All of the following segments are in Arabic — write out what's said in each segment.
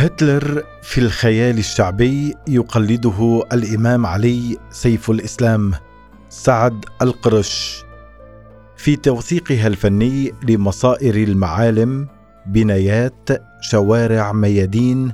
هتلر في الخيال الشعبي يقلده الإمام علي سيف الإسلام سعد القرش. في توثيقها الفني لمصائر المعالم بنايات شوارع ميادين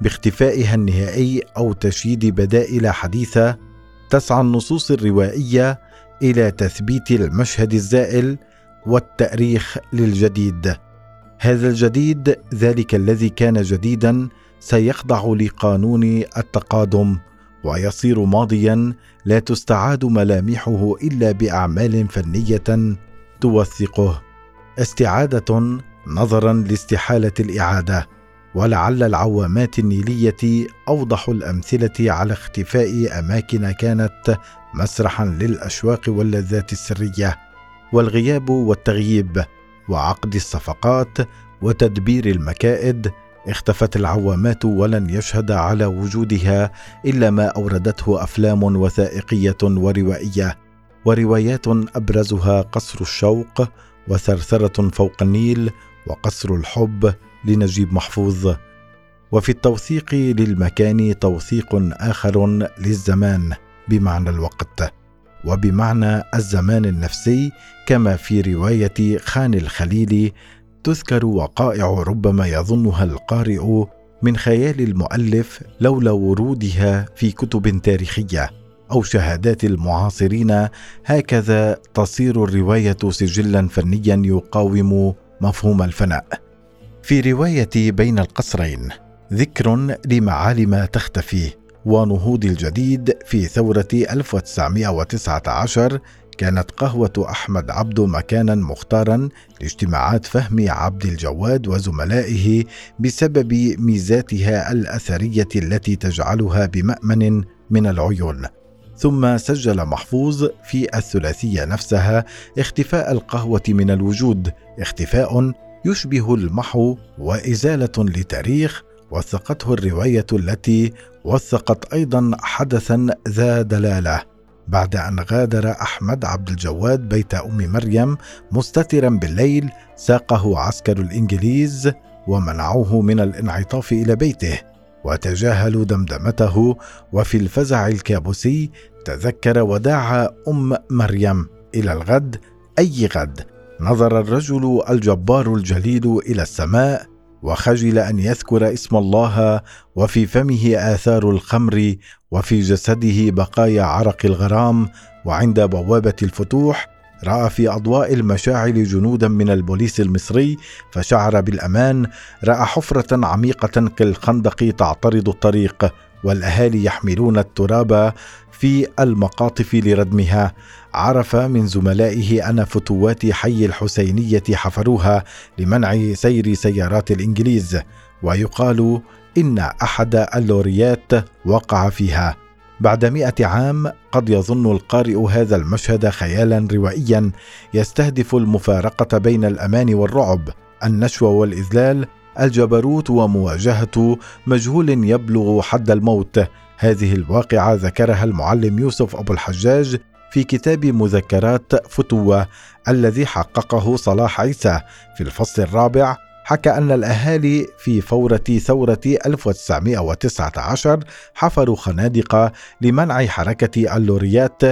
باختفائها النهائي أو تشييد بدائل حديثة تسعى النصوص الروائية إلى تثبيت المشهد الزائل والتأريخ للجديد. هذا الجديد ذلك الذي كان جديدا سيخضع لقانون التقادم ويصير ماضيا لا تستعاد ملامحه إلا بأعمال فنية توثقه. استعادة نظرا لاستحالة الإعادة ولعل العوامات النيلية أوضح الأمثلة على اختفاء أماكن كانت مسرحا للأشواق واللذات السرية والغياب والتغييب. وعقد الصفقات وتدبير المكائد اختفت العوامات ولن يشهد على وجودها إلا ما أوردته أفلام وثائقية وروائية وروايات أبرزها قصر الشوق وثرثرة فوق النيل وقصر الحب لنجيب محفوظ. وفي التوثيق للمكان توثيق آخر للزمان بمعنى الوقت. وبمعنى الزمان النفسي كما في رواية خان الخليل تذكر وقائع ربما يظنها القارئ من خيال المؤلف لولا ورودها في كتب تاريخية أو شهادات المعاصرين. هكذا تصير الرواية سجلا فنيا يقاوم مفهوم الفناء. في رواية بين القصرين ذكر لمعالم تختفي. ونهوض الجديد في ثورة 1919 كانت قهوة أحمد عبده مكانا مختارا لاجتماعات فهمي عبد الجواد وزملائه بسبب ميزاتها الأثرية التي تجعلها بمأمن من العيون. ثم سجل محفوظ في الثلاثية نفسها اختفاء القهوة من الوجود، اختفاء يشبه المحو وإزالة لتاريخ وثقته الرواية التي وثقت أيضا حدثا ذا دلالة بعد أن غادر أحمد عبد الجواد بيت أم مريم مستترا بالليل ساقه عسكر الإنجليز ومنعوه من الانعطاف إلى بيته وتجاهلوا دمدمته وفي الفزع الكابوسي تذكر وداع أم مريم إلى الغد أي غد؟ نظر الرجل الجبار الجليل إلى السماء وخجل أن يذكر اسم الله وفي فمه آثار الخمر وفي جسده بقايا عرق الغرام وعند بوابة الفتوح رأى في أضواء المشاعل جنودا من البوليس المصري فشعر بالأمان رأى حفرة عميقة كالخندق تعترض الطريق والأهالي يحملون التراب في المقاطف لردمها. عرف من زملائه أن فتوات حي الحسينية حفروها لمنع سير سيارات الإنجليز ويقال إن أحد اللوريات وقع فيها. بعد مئة عام قد يظن القارئ هذا المشهد خيالا روائيا يستهدف المفارقة بين الأمان والرعب النشوة والإذلال الجبروت ومواجهة مجهول يبلغ حد الموت. هذه الواقعة ذكرها المعلم يوسف أبو الحجاج في كتاب مذكرات فتوة الذي حققه صلاح عيسى. في الفصل الرابع حكى أن الأهالي في فورة ثورة 1919 حفروا خنادق لمنع حركة اللوريات.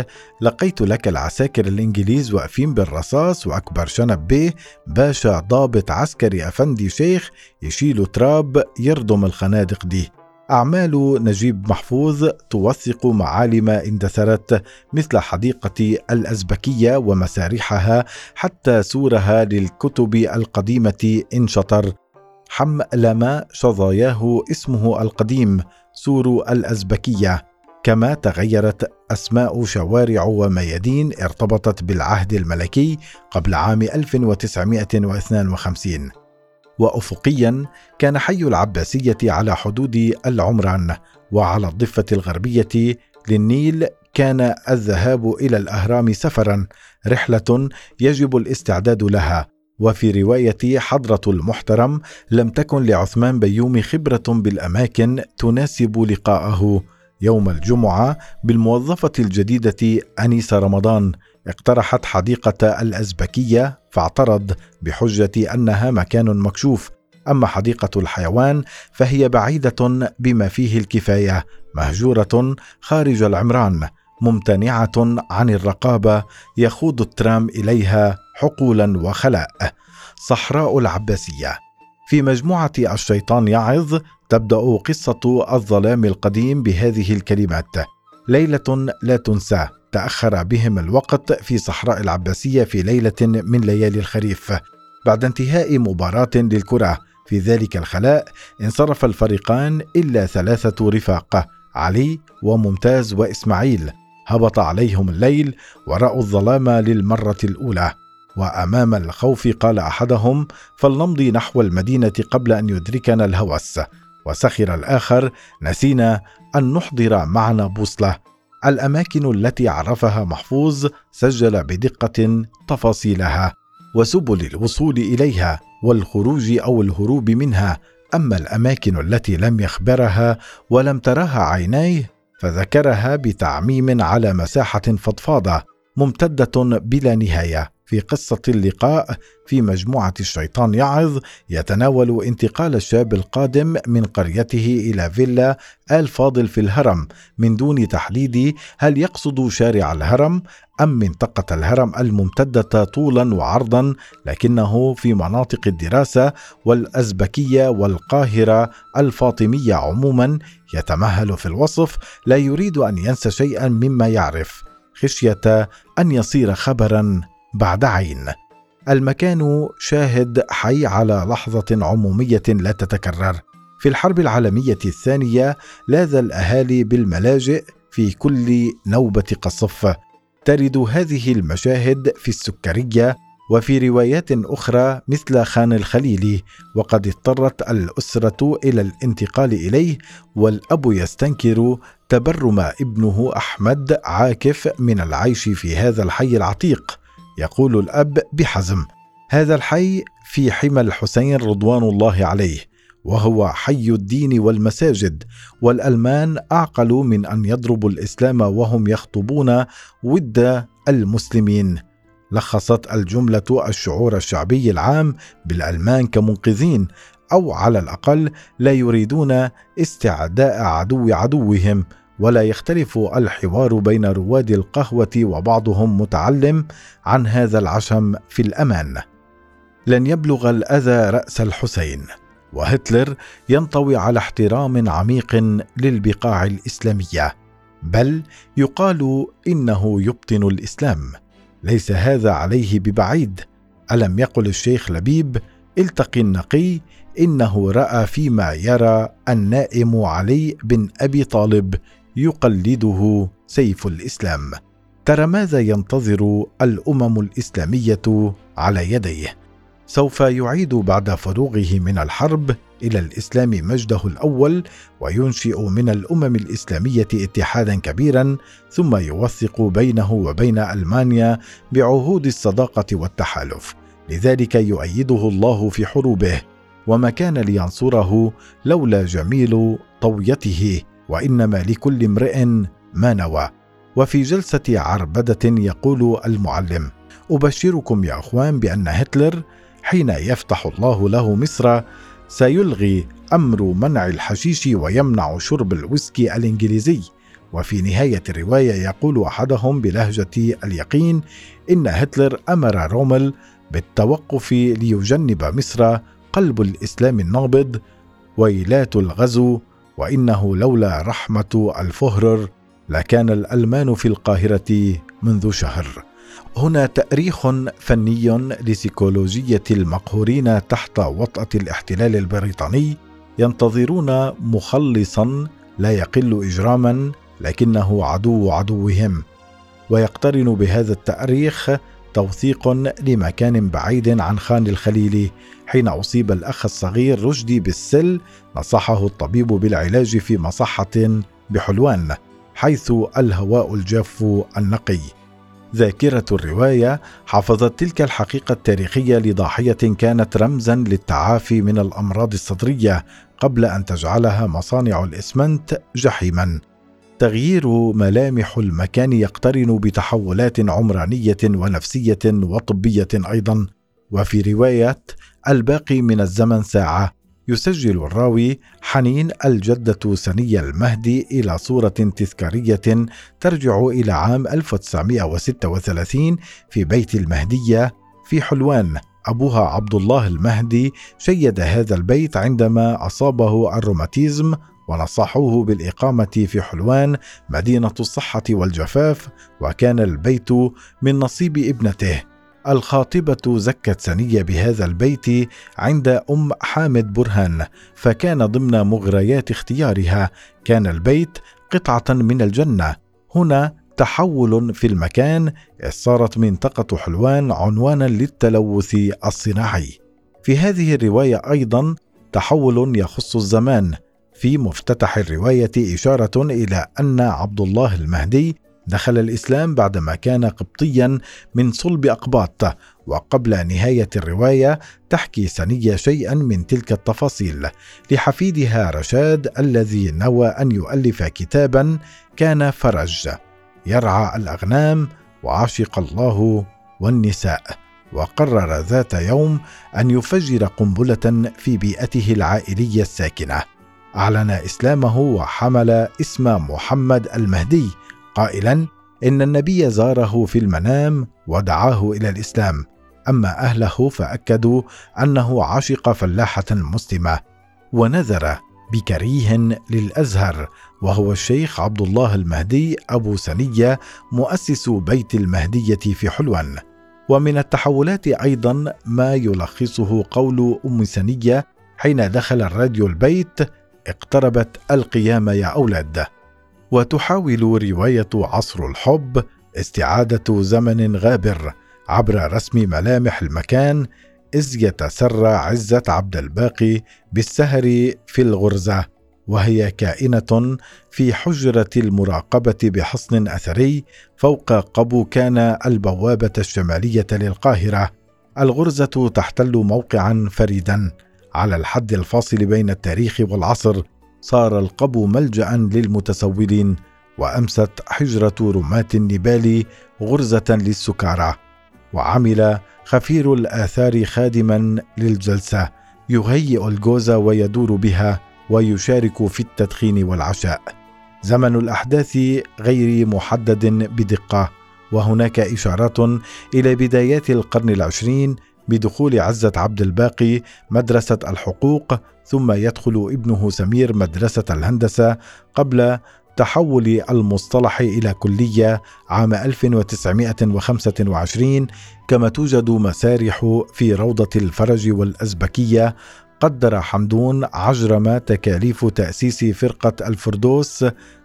لقيت لك العساكر الإنجليز واقفين بالرصاص وأكبر شنب بيه باشا ضابط عسكري أفندي شيخ يشيلوا تراب يردم الخنادق دي. أعمال نجيب محفوظ توثق معالم اندثرت مثل حديقة الأزبكية ومسارحها حتى سورها للكتب القديمة إنشطر. حملم شظاياه اسمه القديم سور الأزبكية. كما تغيرت أسماء شوارع وميادين ارتبطت بالعهد الملكي قبل عام 1952 وافقيا كان حي العباسية على حدود العمران وعلى الضفة الغربية للنيل كان الذهاب إلى الأهرام سفرا رحلة يجب الاستعداد لها. وفي رواية حضرة المحترم لم تكن لعثمان بيومي خبرة بالأماكن تناسب لقاءه. يوم الجمعة بالموظفة الجديدة أنيس رمضان اقترحت حديقة الأزبكية فاعترض بحجة أنها مكان مكشوف. أما حديقة الحيوان فهي بعيدة بما فيه الكفاية مهجورة خارج العمران ممتنعة عن الرقابة يخوض الترام إليها حقولا وخلاء. صحراء العباسية. في مجموعة الشيطان يعظ تبدأ قصة الظلام القديم بهذه الكلمات. ليلة لا تنسى. تأخر بهم الوقت في صحراء العباسية في ليلة من ليالي الخريف. بعد انتهاء مباراة للكرة. في ذلك الخلاء انصرف الفريقان إلا ثلاثة رفاق علي وممتاز وإسماعيل. هبط عليهم الليل وراوا الظلام للمرة الأولى. وأمام الخوف قال أحدهم فلنمضي نحو المدينة قبل أن يدركنا الهوس. وسخر الآخر نسينا أن نحضر معنا بوصلة. الأماكن التي عرفها محفوظ سجل بدقة تفاصيلها وسبل الوصول إليها والخروج أو الهروب منها. أما الأماكن التي لم يخبرها ولم ترها عينيه فذكرها بتعميم على مساحة فضفاضة ممتدة بلا نهاية. في قصة اللقاء في مجموعة الشيطان يعظ يتناول انتقال الشاب القادم من قريته إلى فيلا آل فاضل في الهرم. من دون تحديد هل يقصد شارع الهرم أم منطقة الهرم الممتدة طولا وعرضا لكنه في مناطق الدراسة والأزبكية والقاهرة الفاطمية عموما يتمهل في الوصف لا يريد أن ينسى شيئا مما يعرف خشية أن يصير خبرا بعد عين. المكان شاهد حي على لحظة عمومية لا تتكرر. في الحرب العالمية الثانية لاذ الأهالي بالملاجئ في كل نوبة قصف. ترد هذه المشاهد في السكرية وفي روايات أخرى مثل خان الخليلي وقد اضطرت الأسرة إلى الانتقال إليه والأب يستنكر تبرم ابنه أحمد عاكف من العيش في هذا الحي العتيق. يقول الأب بحزم هذا الحي في حمى الحسين رضوان الله عليه وهو حي الدين والمساجد والألمان اعقلوا من أن يضربوا الإسلام وهم يخطبون ود المسلمين. لخصت الجملة الشعور الشعبي العام بالألمان كمنقذين أو على الأقل لا يريدون استعداء عدو عدوهم. ولا يختلف الحوار بين رواد القهوة وبعضهم متعلم عن هذا العشم في الأمان. لن يبلغ الأذى رأس الحسين وهتلر ينطوي على احترام عميق للبقاع الإسلامية. بل يقال إنه يبطن الإسلام. ليس هذا عليه ببعيد. ألم يقل الشيخ لبيب التقي النقي إنه رأى فيما يرى النائم علي بن أبي طالب يقلده سيف الإسلام. ترى ماذا ينتظر الأمم الإسلامية على يديه؟ سوف يعيد بعد فروغه من الحرب إلى الإسلام مجده الأول وينشئ من الأمم الإسلامية اتحادا كبيرا ثم يوثق بينه وبين ألمانيا بعهود الصداقة والتحالف. لذلك يؤيده الله في حروبه. وما كان لينصره لولا جميل طويته. وإنما لكل امرئ ما نوى. وفي جلسة عربدة يقول المعلم أبشركم يا أخوان بأن هتلر حين يفتح الله له مصر سيلغي أمر منع الحشيش ويمنع شرب الويسكي الإنجليزي وفي نهاية الرواية يقول أحدهم بلهجة اليقين إن هتلر أمر رومل بالتوقف ليجنب مصر قلب الإسلام النابض ويلات الغزو وإنه لولا رحمة الفهرر لكان الألمان في القاهرة منذ شهر. هنا تأريخ فني لسيكولوجية المقهورين تحت وطأة الاحتلال البريطاني ينتظرون مخلصا لا يقل اجراما لكنه عدو عدوهم. ويقترن بهذا التأريخ توثيق لمكان بعيد عن خان الخليلي حين أصيب الأخ الصغير رشدي بالسل نصحه الطبيب بالعلاج في مصحة بحلوان حيث الهواء الجاف النقي. ذاكرة الرواية حفظت تلك الحقيقة التاريخية لضاحية كانت رمزا للتعافي من الأمراض الصدرية قبل أن تجعلها مصانع الإسمنت جحيما. تغيير ملامح المكان يقترن بتحولات عمرانية ونفسية وطبية أيضا. وفي روايه الباقي من الزمن ساعة يسجل الراوي حنين الجدة سنية المهدي إلى صورة تذكارية ترجع إلى عام 1936 في بيت المهدية في حلوان. أبوها عبد الله المهدي شيد هذا البيت عندما أصابه الروماتيزم ونصحوه بالإقامة في حلوان مدينة الصحة والجفاف وكان البيت من نصيب ابنته. الخاطبة زكت سنية بهذا البيت عند أم حامد برهان فكان ضمن مغريات اختيارها. كان البيت قطعة من الجنة. هنا تحول في المكان إذ صارت منطقة حلوان عنوانا للتلوث الصناعي. في هذه الرواية أيضا تحول يخص الزمان. في مفتتح الرواية إشارة إلى أن عبد الله المهدي دخل الإسلام بعدما كان قبطيا من صلب أقباط وقبل نهاية الرواية تحكي سنية شيئا من تلك التفاصيل. لحفيدها رشاد الذي نوى أن يؤلف كتابا كان فرج. يرعى الأغنام وعشق الله والنساء وقرر ذات يوم أن يفجر قنبلة في بيئته العائلية الساكنة. أعلن إسلامه وحمل اسم محمد المهدي قائلا إن النبي زاره في المنام ودعاه إلى الإسلام. أما أهله فأكدوا أنه عشق فلاحة مسلمة ونذر بكريه للأزهر وهو الشيخ عبد الله المهدي أبو سنية مؤسس بيت المهدية في حلوان. ومن التحولات أيضا ما يلخصه قول أم سنية حين دخل الراديو البيت اقتربت القيامه يا أولاد. وتحاول رواية عصر الحب استعادة زمن غابر عبر رسم ملامح المكان إذ يتسرى عزة عبد الباقي بالسهر في الغرزة وهي كائنة في حجرة المراقبة بحصن أثري فوق قبو كان البوابة الشمالية للقاهرة. الغرزة تحتل موقعا فريدا. على الحد الفاصل بين التاريخ والعصر صار القبو ملجا للمتسولين وأمست حجرة رماه النبال غرزة للسكارى وعمل خفير الآثار خادما للجلسة يهيئ الجوز ويدور بها ويشارك في التدخين والعشاء. زمن الأحداث غير محدد بدقة وهناك إشارات إلى بدايات القرن العشرين بدخول عزة عبد الباقي مدرسة الحقوق ثم يدخل ابنه سمير مدرسة الهندسة قبل تحول المصطلح إلى كلية عام 1925 كما توجد مسارح في روضة الفرج والأزبكية. قدر حمدون عجرم تكاليف تأسيس فرقة الفردوس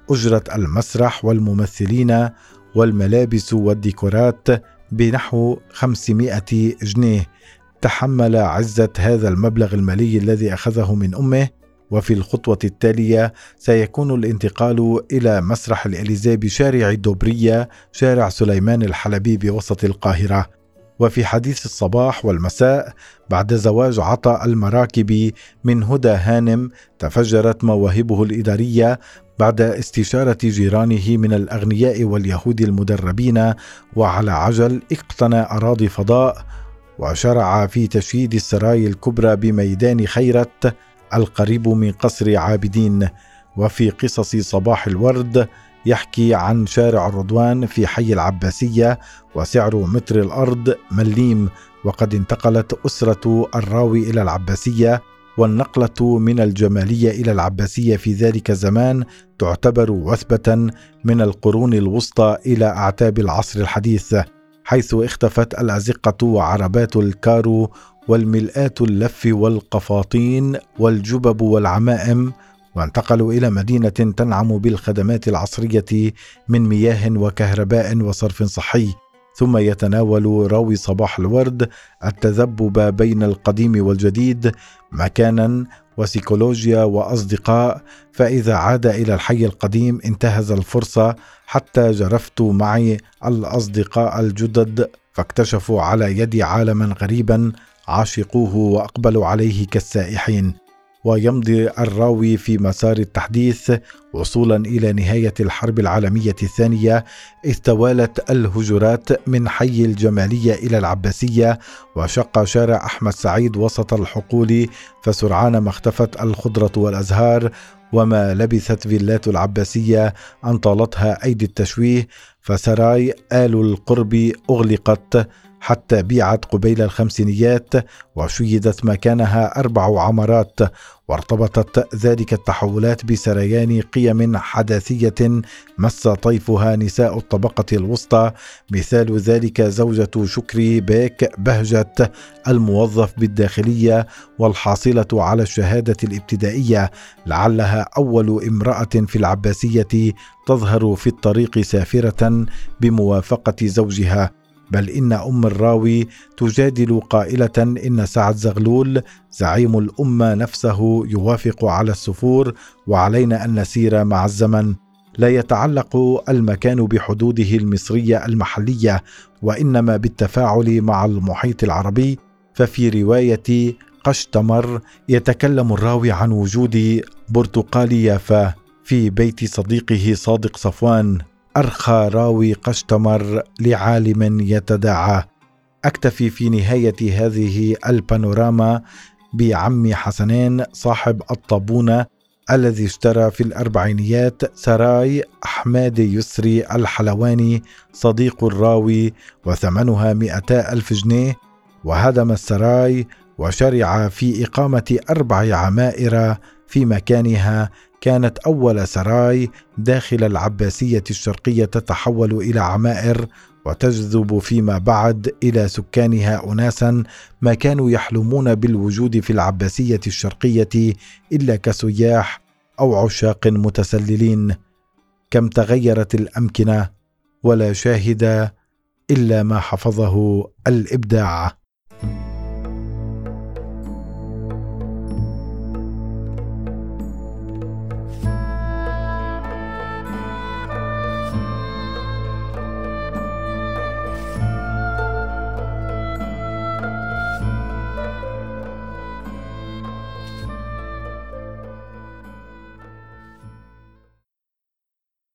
أجرة المسرح والممثلين والملابس والديكورات بنحو 500 جنيه. تحمل عزة هذا المبلغ المالي الذي أخذه من أمه وفي الخطوة التالية سيكون الانتقال إلى مسرح الإليزي بشارع الدوبرية شارع سليمان الحلبي بوسط القاهرة. وفي حديث الصباح والمساء بعد زواج عطاء المراكب من هدى هانم تفجرت مواهبه الإدارية بعد استشارة جيرانه من الأغنياء واليهود المدربين وعلى عجل اقتنى أراضي فضاء وشرع في تشييد السراي الكبرى بميدان خيرت القريب من قصر عابدين. وفي قصص صباح الورد يحكي عن شارع الرضوان في حي العباسية وسعر متر الأرض مليم وقد انتقلت أسرة الراوي إلى العباسية والنقلة من الجمالية إلى العباسية في ذلك الزمان تعتبر وثبة من القرون الوسطى إلى أعتاب العصر الحديث حيث اختفت الأزقة وعربات الكارو والملآت اللف والقفاطين والجبب والعمائم وانتقلوا إلى مدينة تنعم بالخدمات العصرية من مياه وكهرباء وصرف صحي. ثم يتناول راوي صباح الورد التذبب بين القديم والجديد مكانا وسيكولوجيا وأصدقاء. فإذا عاد إلى الحي القديم انتهز الفرصة حتى جرفت معي الأصدقاء الجدد فاكتشفوا على يدي عالما غريبا عاشقوه وأقبلوا عليه كالسائحين. ويمضي الراوي في مسار التحديث وصولا إلى نهاية الحرب العالمية الثانية إذ توالت الهجرات من حي الجمالية إلى العباسية وشق شارع أحمد سعيد وسط الحقول فسرعان ما اختفت الخضرة والأزهار وما لبثت فيلات العباسية أن طالتها أيدي التشويه فسراي آل القرب أغلقت حتى بيعت قبيل الخمسينيات وشيدت مكانها أربع عمارات وارتبطت ذلك التحولات بسريان قيم حداثية مس طيفها نساء الطبقة الوسطى. مثال ذلك زوجة شكري بيك بهجة الموظف بالداخلية والحاصلة على الشهادة الابتدائية. لعلها أول امرأة في العباسية تظهر في الطريق سافرة بموافقة زوجها. بل إن أم الراوي تجادل قائلة إن سعد زغلول زعيم الأمة نفسه يوافق على السفور وعلينا أن نسير مع الزمن. لا يتعلق المكان بحدوده المصرية المحلية وإنما بالتفاعل مع المحيط العربي. ففي رواية قشتمر يتكلم الراوي عن وجود برتقال يافا في بيت صديقه صادق صفوان أرخى راوي قشتمر لعالم يتداعى. أكتفي في نهاية هذه البانوراما بعمي حسنين صاحب الطابونة الذي اشترى في الأربعينيات سراي أحمد يسري الحلواني صديق الراوي وثمنها مئتا ألف جنيه وهدم السراي وشرع في إقامة أربع عمائر في مكانها كانت أول سراي داخل العباسية الشرقية تتحول إلى عمائر وتجذب فيما بعد إلى سكانها أناسا ما كانوا يحلمون بالوجود في العباسية الشرقية إلا كسياح أو عشاق متسللين. كم تغيرت الأمكنة ولا شاهد إلا ما حفظه الإبداع. thank you